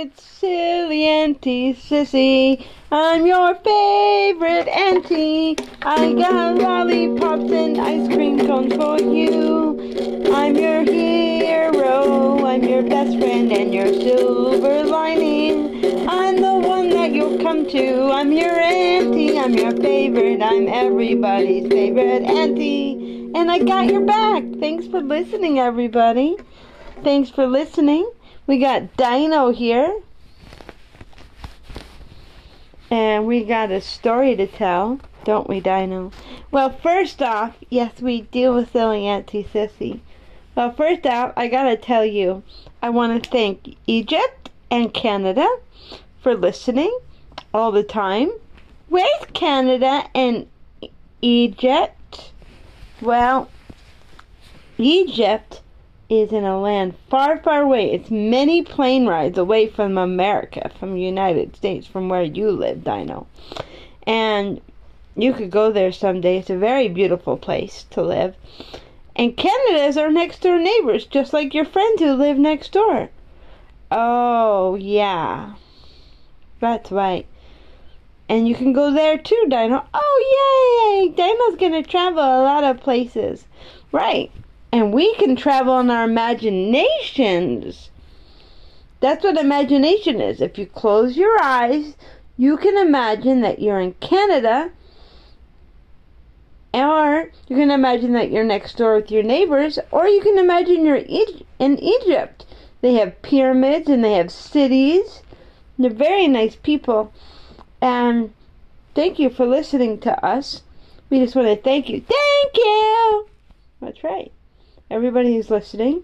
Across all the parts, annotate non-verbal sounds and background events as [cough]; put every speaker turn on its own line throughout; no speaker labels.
it's silly Auntie Sissy. I'm your favorite auntie. I got lollipops and ice cream cones for you. I'm your hero. I'm your best friend and your silver lining. I'm the one that you'll come to. I'm your auntie. I'm your favorite. I'm everybody's favorite auntie. And I got your back. Thanks for listening, everybody. Thanks for listening. We got Dino here. And we got a story to tell, don't we, Dino? Well, first off, yes, we deal with silly Auntie Sissy. Well, first off, I gotta tell you, I want to thank Egypt and Canada for listening all the time. Where's Canada and Egypt? Well, Egypt is in a land far, far away. It's many plane rides away from America, from the United States, from where you live, Dino. And you could go there someday. It's a very beautiful place to live. And Canada is our next door neighbors, just like your friends who live next door. Oh, yeah. That's right. And you can go there too, Dino. Oh, yay! Dino's gonna travel a lot of places. Right. And we can travel in our imaginations. That's what imagination is. If you close your eyes, you can imagine that you're in Canada, or you can imagine that you're next door with your neighbors, or you can imagine you're in Egypt. They have pyramids and they have cities. They're very nice people. And thank you for listening to us. We just want to thank you. Thank you! That's right everybody who's listening.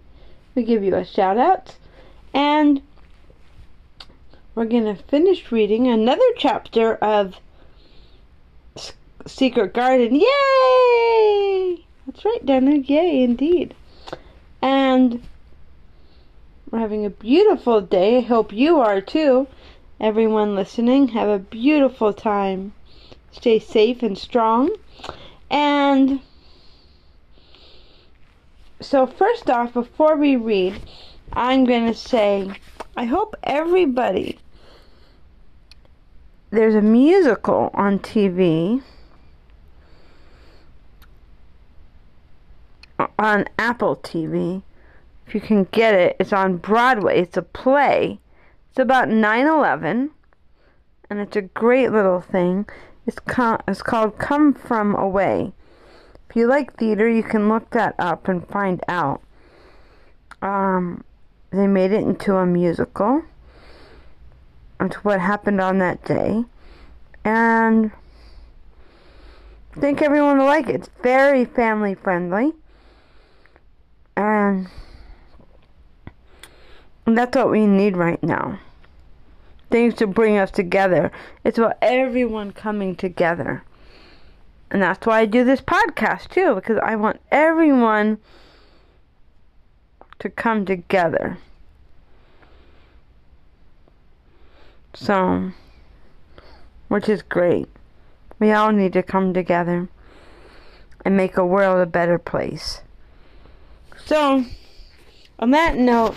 We give you a shout out. And we're going to finish reading another chapter of Secret Garden. Yay! That's right, Dana. Yay, indeed. And we're having a beautiful day. I hope you are too. Everyone listening, have a beautiful time. Stay safe and strong. And so first off, before we read, I'm going to say, I hope everybody, there's a musical on TV on Apple TV. If you can get it, it's on Broadway. It's a play. It's about 9/11, and it's a great little thing. It's, co- it's called Come From Away. If you like theater, you can look that up and find out. Um, they made it into a musical. It's what happened on that day. And I think everyone will like it. It's very family friendly. And, and that's what we need right now. Things to bring us together. It's about everyone coming together. And that's why I do this podcast too, because I want everyone to come together. So, which is great. We all need to come together and make a world a better place. So, on that note,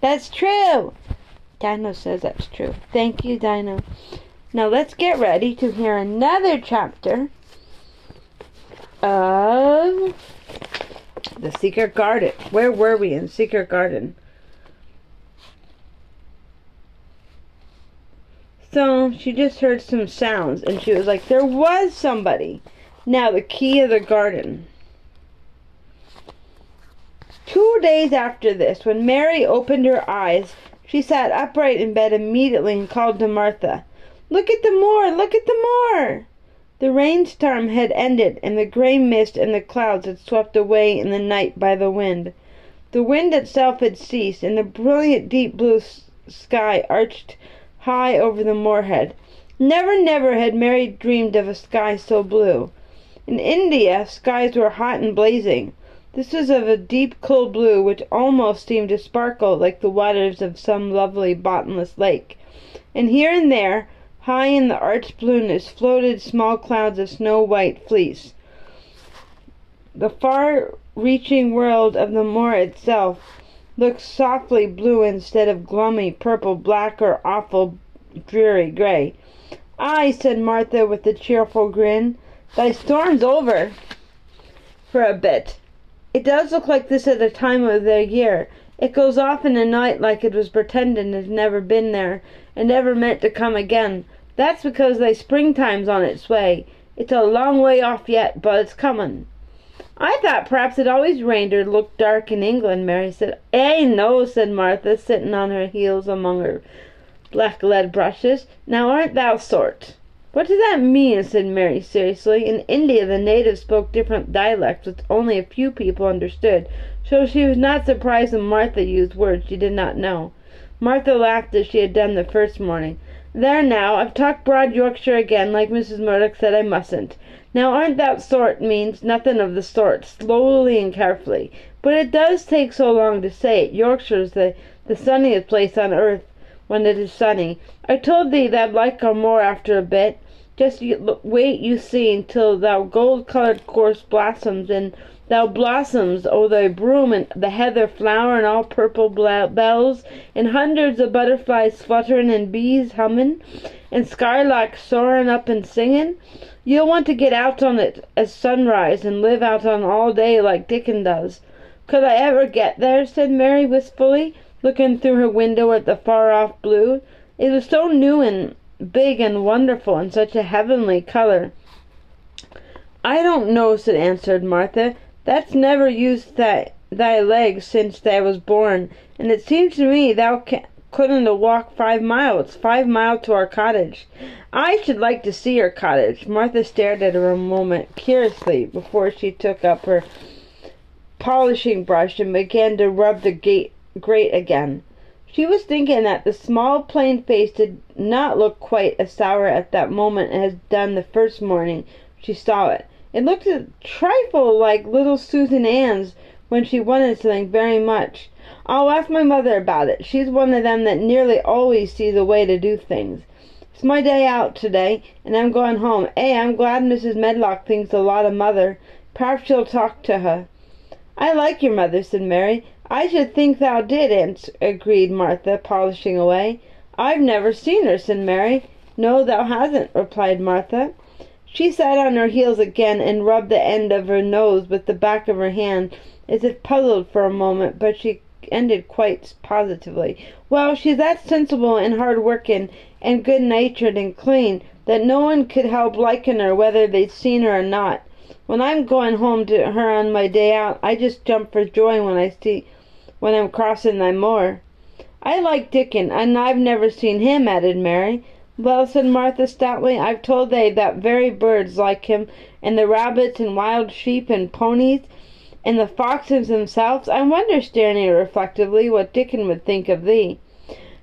that's true. Dino says that's true. Thank you, Dino. Now let's get ready to hear another chapter of the Secret Garden. Where were we in Secret Garden? So she just heard some sounds and she was like, There was somebody. Now, the key of the garden. Two days after this, when Mary opened her eyes, she sat upright in bed immediately and called to Martha, Look at the moor! Look at the moor! The rainstorm had ended, and the gray mist and the clouds had swept away in the night by the wind. The wind itself had ceased, and the brilliant deep blue sky arched high over the moorhead. Never, never had Mary dreamed of a sky so blue. In India, skies were hot and blazing. This was of a deep, cool blue which almost seemed to sparkle like the waters of some lovely bottomless lake. And here and there, High in the arched blueness floated small clouds of snow-white fleece. The far-reaching world of the moor itself looked softly blue instead of gloomy purple black or awful dreary gray. "Ay," said Martha with a cheerful grin, "thy storm's over for a bit. It does look like this at the time of the year. It goes off in a night like it was pretendin' it had never been there, and never meant to come again. That's because thy springtime's on its way. It's a long way off yet, but it's comin'." "I thought p'raps it always rained or looked dark in England," Mary said. "Eh, no," said Martha, sitting on her heels among her black lead brushes. Now aren't thou sort? What does that mean? said Mary seriously. In India the natives spoke different dialects which only a few people understood, so she was not surprised when Martha used words she did not know. Martha laughed as she had done the first morning. There now, I've talked broad Yorkshire again, like Mrs. Murdoch said I mustn't. Now aren't that sort means nothing of the sort, slowly and carefully. But it does take so long to say it. Yorkshire's the, the sunniest place on earth when it is sunny. I told thee thou'd like her more after a bit. Just you, wait you see until thou gold-coloured gorse blossoms and thou blossoms o' thy broom and the heather flower and all purple bells and hundreds of butterflies flutterin' and bees hummin' and skylarks soarin' up and singin'. You'll want to get out on it as sunrise and live out on all day like Dickon does. Could I ever get there? said Mary wistfully looking through her window at the far-off blue. It was so new and big and wonderful, and such a heavenly color. I don't know, said answered Martha. That's never used thy, thy legs since thou was born, and it seems to me thou couldn't walk five miles, five miles to our cottage. I should like to see your cottage. Martha stared at her a moment curiously before she took up her polishing brush and began to rub the gate great again. She was thinking that the small plain face did not look quite as sour at that moment as done the first morning she saw it. It looked a trifle like little Susan Ann's when she wanted something very much. I'll ask my mother about it. She's one of them that nearly always sees a way to do things. It's my day out today, and I'm going home. Eh, I'm glad Mrs. Medlock thinks a lot of mother. Perhaps she'll talk to her. I like your mother, said Mary. "I should think thou didn't," agreed Martha, polishing away. "I've never seen her," said Mary. "No, thou hasn't," replied Martha. She sat on her heels again and rubbed the end of her nose with the back of her hand, as if puzzled for a moment, but she ended quite positively. "Well, she's that sensible and hard workin' and good natured and clean, that no one could help likin' her whether they'd seen her or not. When I'm goin' home to her on my day out, I just jump for joy when I see when I'm crossin' the moor." "I like Dickon, and I've never seen him," added Mary. "Well," said Martha stoutly, "I've told they that very birds like him, and the rabbits and wild sheep and ponies, and the foxes themselves. I wonder," staring reflectively, "what Dickon would think of thee."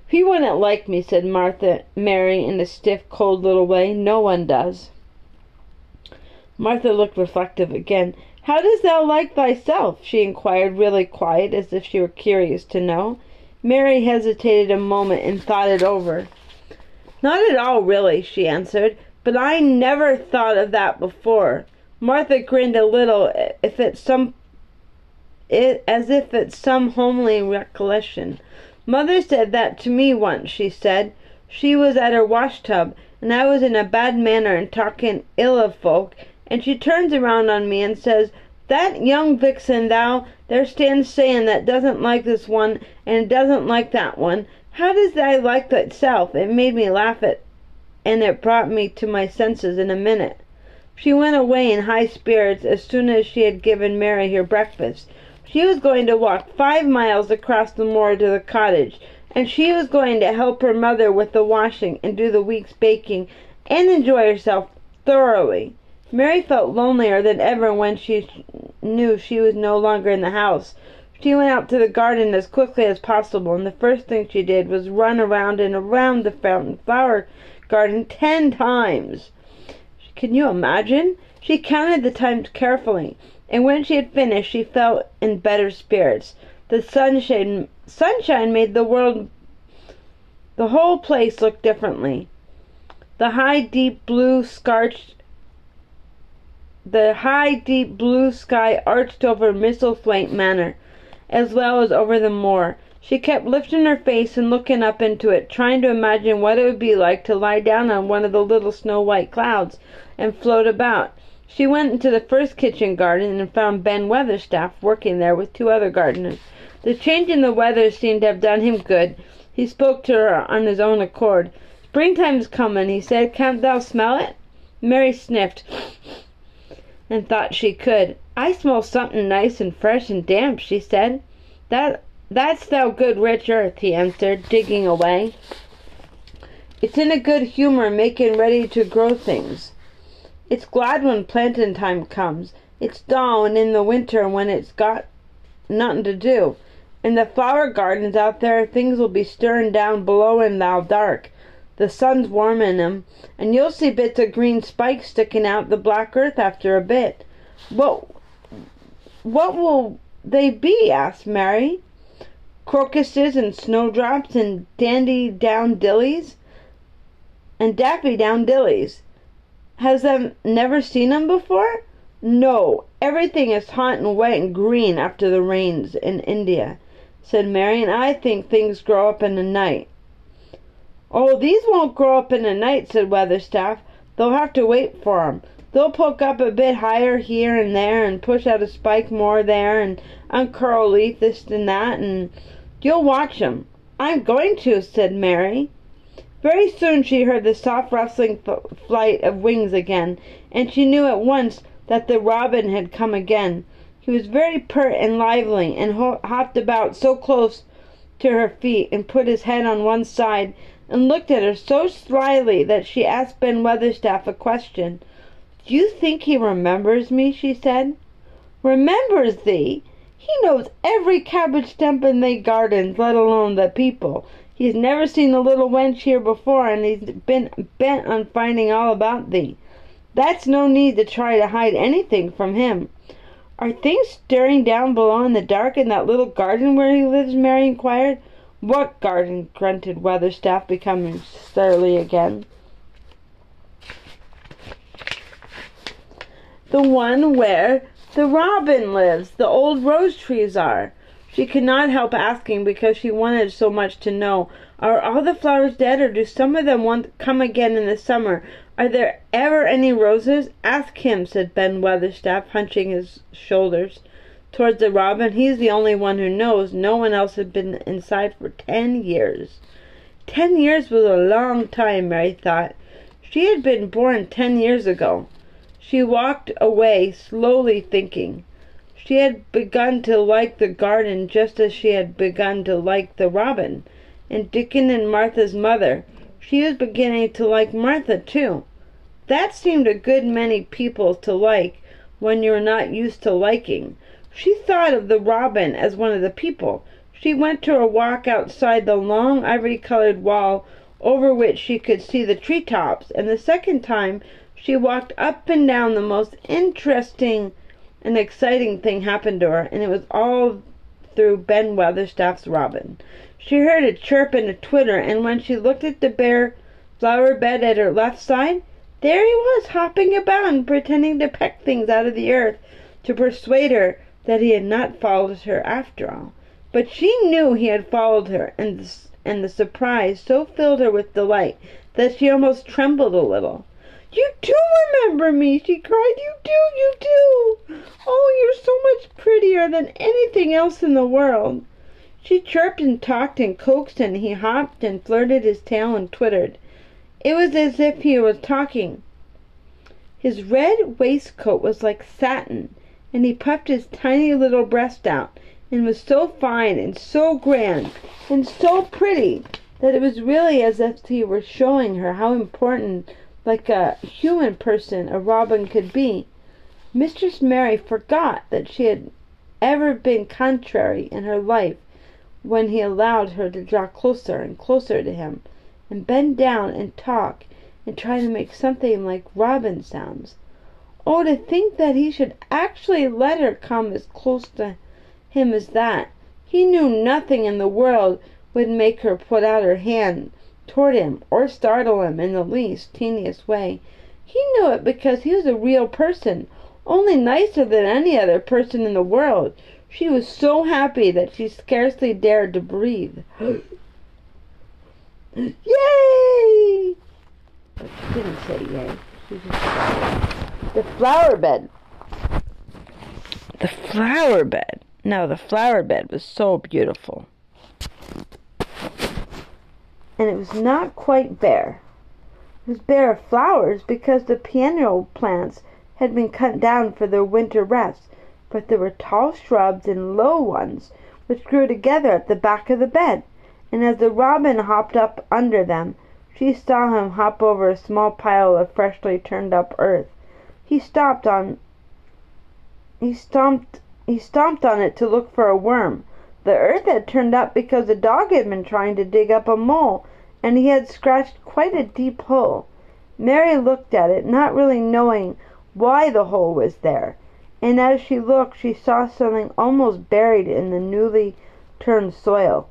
"He wouldn't like me," said Martha Mary in a stiff, cold little way. "No one does." Martha looked reflective again. "How dost thou like thyself?" she inquired, really quiet, as if she were curious to know. Mary hesitated a moment and thought it over. "Not at all, really," she answered. "But I never thought of that before." Martha grinned a little, if at some as if at some homely recollection. "Mother said that to me once," she said. "She was at her wash tub, and I was in a bad manner and talking ill of folk, and she turns around on me and says, "That young vixen thou there stands saying that doesn't like this one and doesn't like that one. How does thou like thyself?" It made me laugh at, and it brought me to my senses in a minute. She went away in high spirits as soon as she had given Mary her breakfast. She was going to walk five miles across the moor to the cottage, and she was going to help her mother with the washing and do the week's baking and enjoy herself thoroughly. Mary felt lonelier than ever when she knew she was no longer in the house. She went out to the garden as quickly as possible, and the first thing she did was run around and around the fountain flower garden ten times. Can you imagine? She counted the times carefully, and when she had finished she felt in better spirits. The sunshine sunshine made the world the whole place look differently. The high deep blue scarched the high, deep blue sky arched over Misselthwaite Manor, as well as over the moor. She kept lifting her face and looking up into it, trying to imagine what it would be like to lie down on one of the little snow white clouds and float about. She went into the first kitchen garden and found Ben Weatherstaff working there with two other gardeners. The change in the weather seemed to have done him good. He spoke to her on his own accord. Springtime's comin', he said. Can't thou smell it? Mary sniffed and thought she could. I smell something nice and fresh and damp, she said. That that's thou good rich earth, he answered, digging away. It's in a good humor making ready to grow things. It's glad when plantin' time comes. It's dull and in the winter when it's got nothin' to do. In the flower gardens out there things will be stirrin' down below in thou dark. The sun's warmin' 'em, and you'll see bits of green spikes sticking out the black earth after a bit. What what will they be? asked Mary crocuses and snowdrops and dandy down dillies and daffy down dillies. Has them never seen them before? No, everything is hot and wet and green after the rains in India, said Mary, and I think things grow up in the night. Oh, these won't grow up in the night, said Weatherstaff. They'll have to wait for 'em. They'll poke up a bit higher here and there, and push out a spike more there, and uncurl leaf this and that, and you'll watch 'em. I'm going to, said Mary. Very soon she heard the soft rustling flight of wings again, and she knew at once that the robin had come again. He was very pert and lively, and hopped about so close to her feet, and put his head on one side, and looked at her so slyly that she asked Ben Weatherstaff a question. Do you think he remembers me? she said. Remembers thee? He knows every cabbage stump in the gardens, let alone the people. He's never seen the little wench here before, and he's been bent on finding all about thee. That's no need to try to hide anything from him. Are things stirring down below in the dark in that little garden where he lives? Mary inquired. What garden? grunted Weatherstaff, becoming surly again. The one where the robin lives, the old rose trees are. She could not help asking because she wanted so much to know. Are all the flowers dead, or do some of them want come again in the summer? Are there ever any roses? Ask him, said Ben Weatherstaff, hunching his shoulders towards the robin. He's the only one who knows. No one else has been inside for ten years. Ten years was a long time, Mary thought. She had been born ten years ago. She walked away, slowly thinking. She had begun to like the garden just as she had begun to like the robin, and Dickon and Martha's mother. She was beginning to like Martha, too. That seemed a good many people to like when you're not used to liking. She thought of the robin as one of the people. She went to a walk outside the long ivory colored wall over which she could see the tree tops, and the second time she walked up and down the most interesting and exciting thing happened to her, and it was all through Ben Weatherstaff's robin. She heard a chirp and a twitter, and when she looked at the bare flower bed at her left side, there he was hopping about and pretending to peck things out of the earth to persuade her that he had not followed her after all. But she knew he had followed her, and the, and the surprise so filled her with delight that she almost trembled a little. You do remember me, she cried. You do, you do. Oh, you're so much prettier than anything else in the world. She chirped and talked and coaxed, and he hopped and flirted his tail and twittered. It was as if he was talking. His red waistcoat was like satin, and he puffed his tiny little breast out, and was so fine and so grand and so pretty that it was really as if he were showing her how important like a human person a robin could be, Mistress Mary forgot that she had ever been contrary in her life when he allowed her to draw closer and closer to him, and bend down and talk and try to make something like robin sounds. Oh, to think that he should actually let her come as close to him as that! He knew nothing in the world would make her put out her hand toward him or startle him in the least teeniest way. He knew it because he was a real person, only nicer than any other person in the world. She was so happy that she scarcely dared to breathe. [gasps] Yay! But she didn't say yay. She just the flower bed. The flower bed. Now the flower bed was so beautiful. And it was not quite bare. It was bare of flowers because the piano plants had been cut down for their winter rest, but there were tall shrubs and low ones which grew together at the back of the bed, and as the robin hopped up under them, she saw him hop over a small pile of freshly turned up earth. He stopped on he stomped he stomped on it to look for a worm. The earth had turned up because a dog had been trying to dig up a mole, and he had scratched quite a deep hole. Mary looked at it, not really knowing why the hole was there, and as she looked she saw something almost buried in the newly turned soil.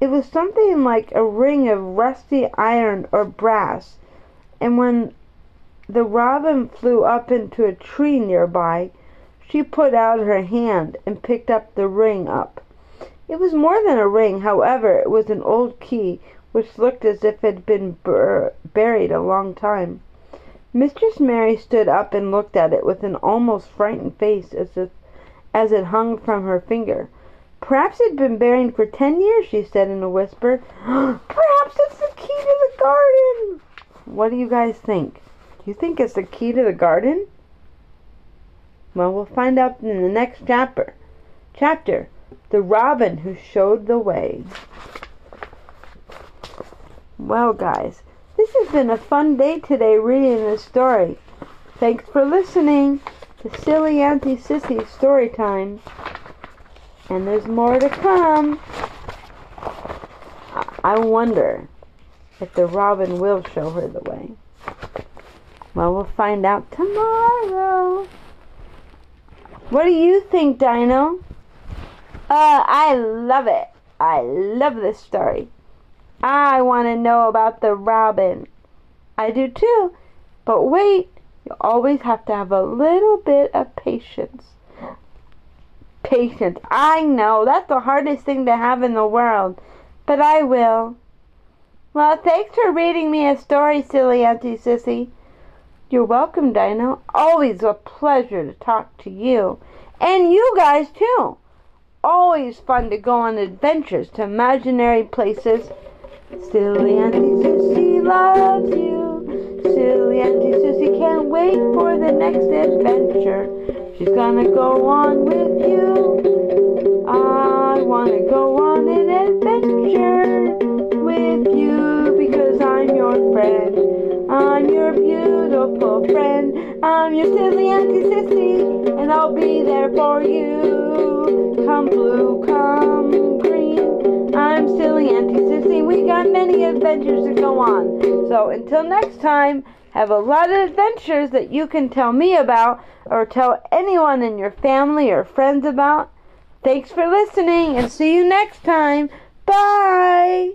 It was something like a ring of rusty iron or brass, and when the robin flew up into a tree near by, she put out her hand and picked up the ring up. It was more than a ring, however, it was an old key which looked as if it had been bur- buried a long time. Mistress Mary stood up and looked at it with an almost frightened face as if as it hung from her finger. Perhaps it had been buried for ten years, she said in a whisper. [gasps] Perhaps it's the key to the garden. What do you guys think? Do you think it's the key to the garden? Well, we'll find out in the next chapter. Chapter The Robin Who Showed the Way. Well, guys, this has been a fun day today reading this story. Thanks for listening to Silly Auntie Sissy Story Time. And there's more to come. I wonder if the robin will show her the way. Well, we'll find out tomorrow. What do you think, Dino? Uh, I love it. I love this story. I want to know about the robin. I do too. But wait, you always have to have a little bit of patience. Patience. I know, that's the hardest thing to have in the world. But I will. Well, thanks for reading me a story, silly Auntie Sissy. You're welcome, Dino. Always a pleasure to talk to you. And you guys, too. Always fun to go on adventures to imaginary places. Silly Auntie Sissy loves you. Silly Auntie Sissy can't wait for the next adventure. She's gonna go on with you. I wanna go on an adventure with you because I'm your friend. I'm your beautiful friend. I'm your silly Auntie Sissy, and I'll be there for you. Come blue, come. I'm silly Auntie Sissy. We got many adventures to go on. So until next time, have a lot of adventures that you can tell me about or tell anyone in your family or friends about. Thanks for listening and see you next time. Bye.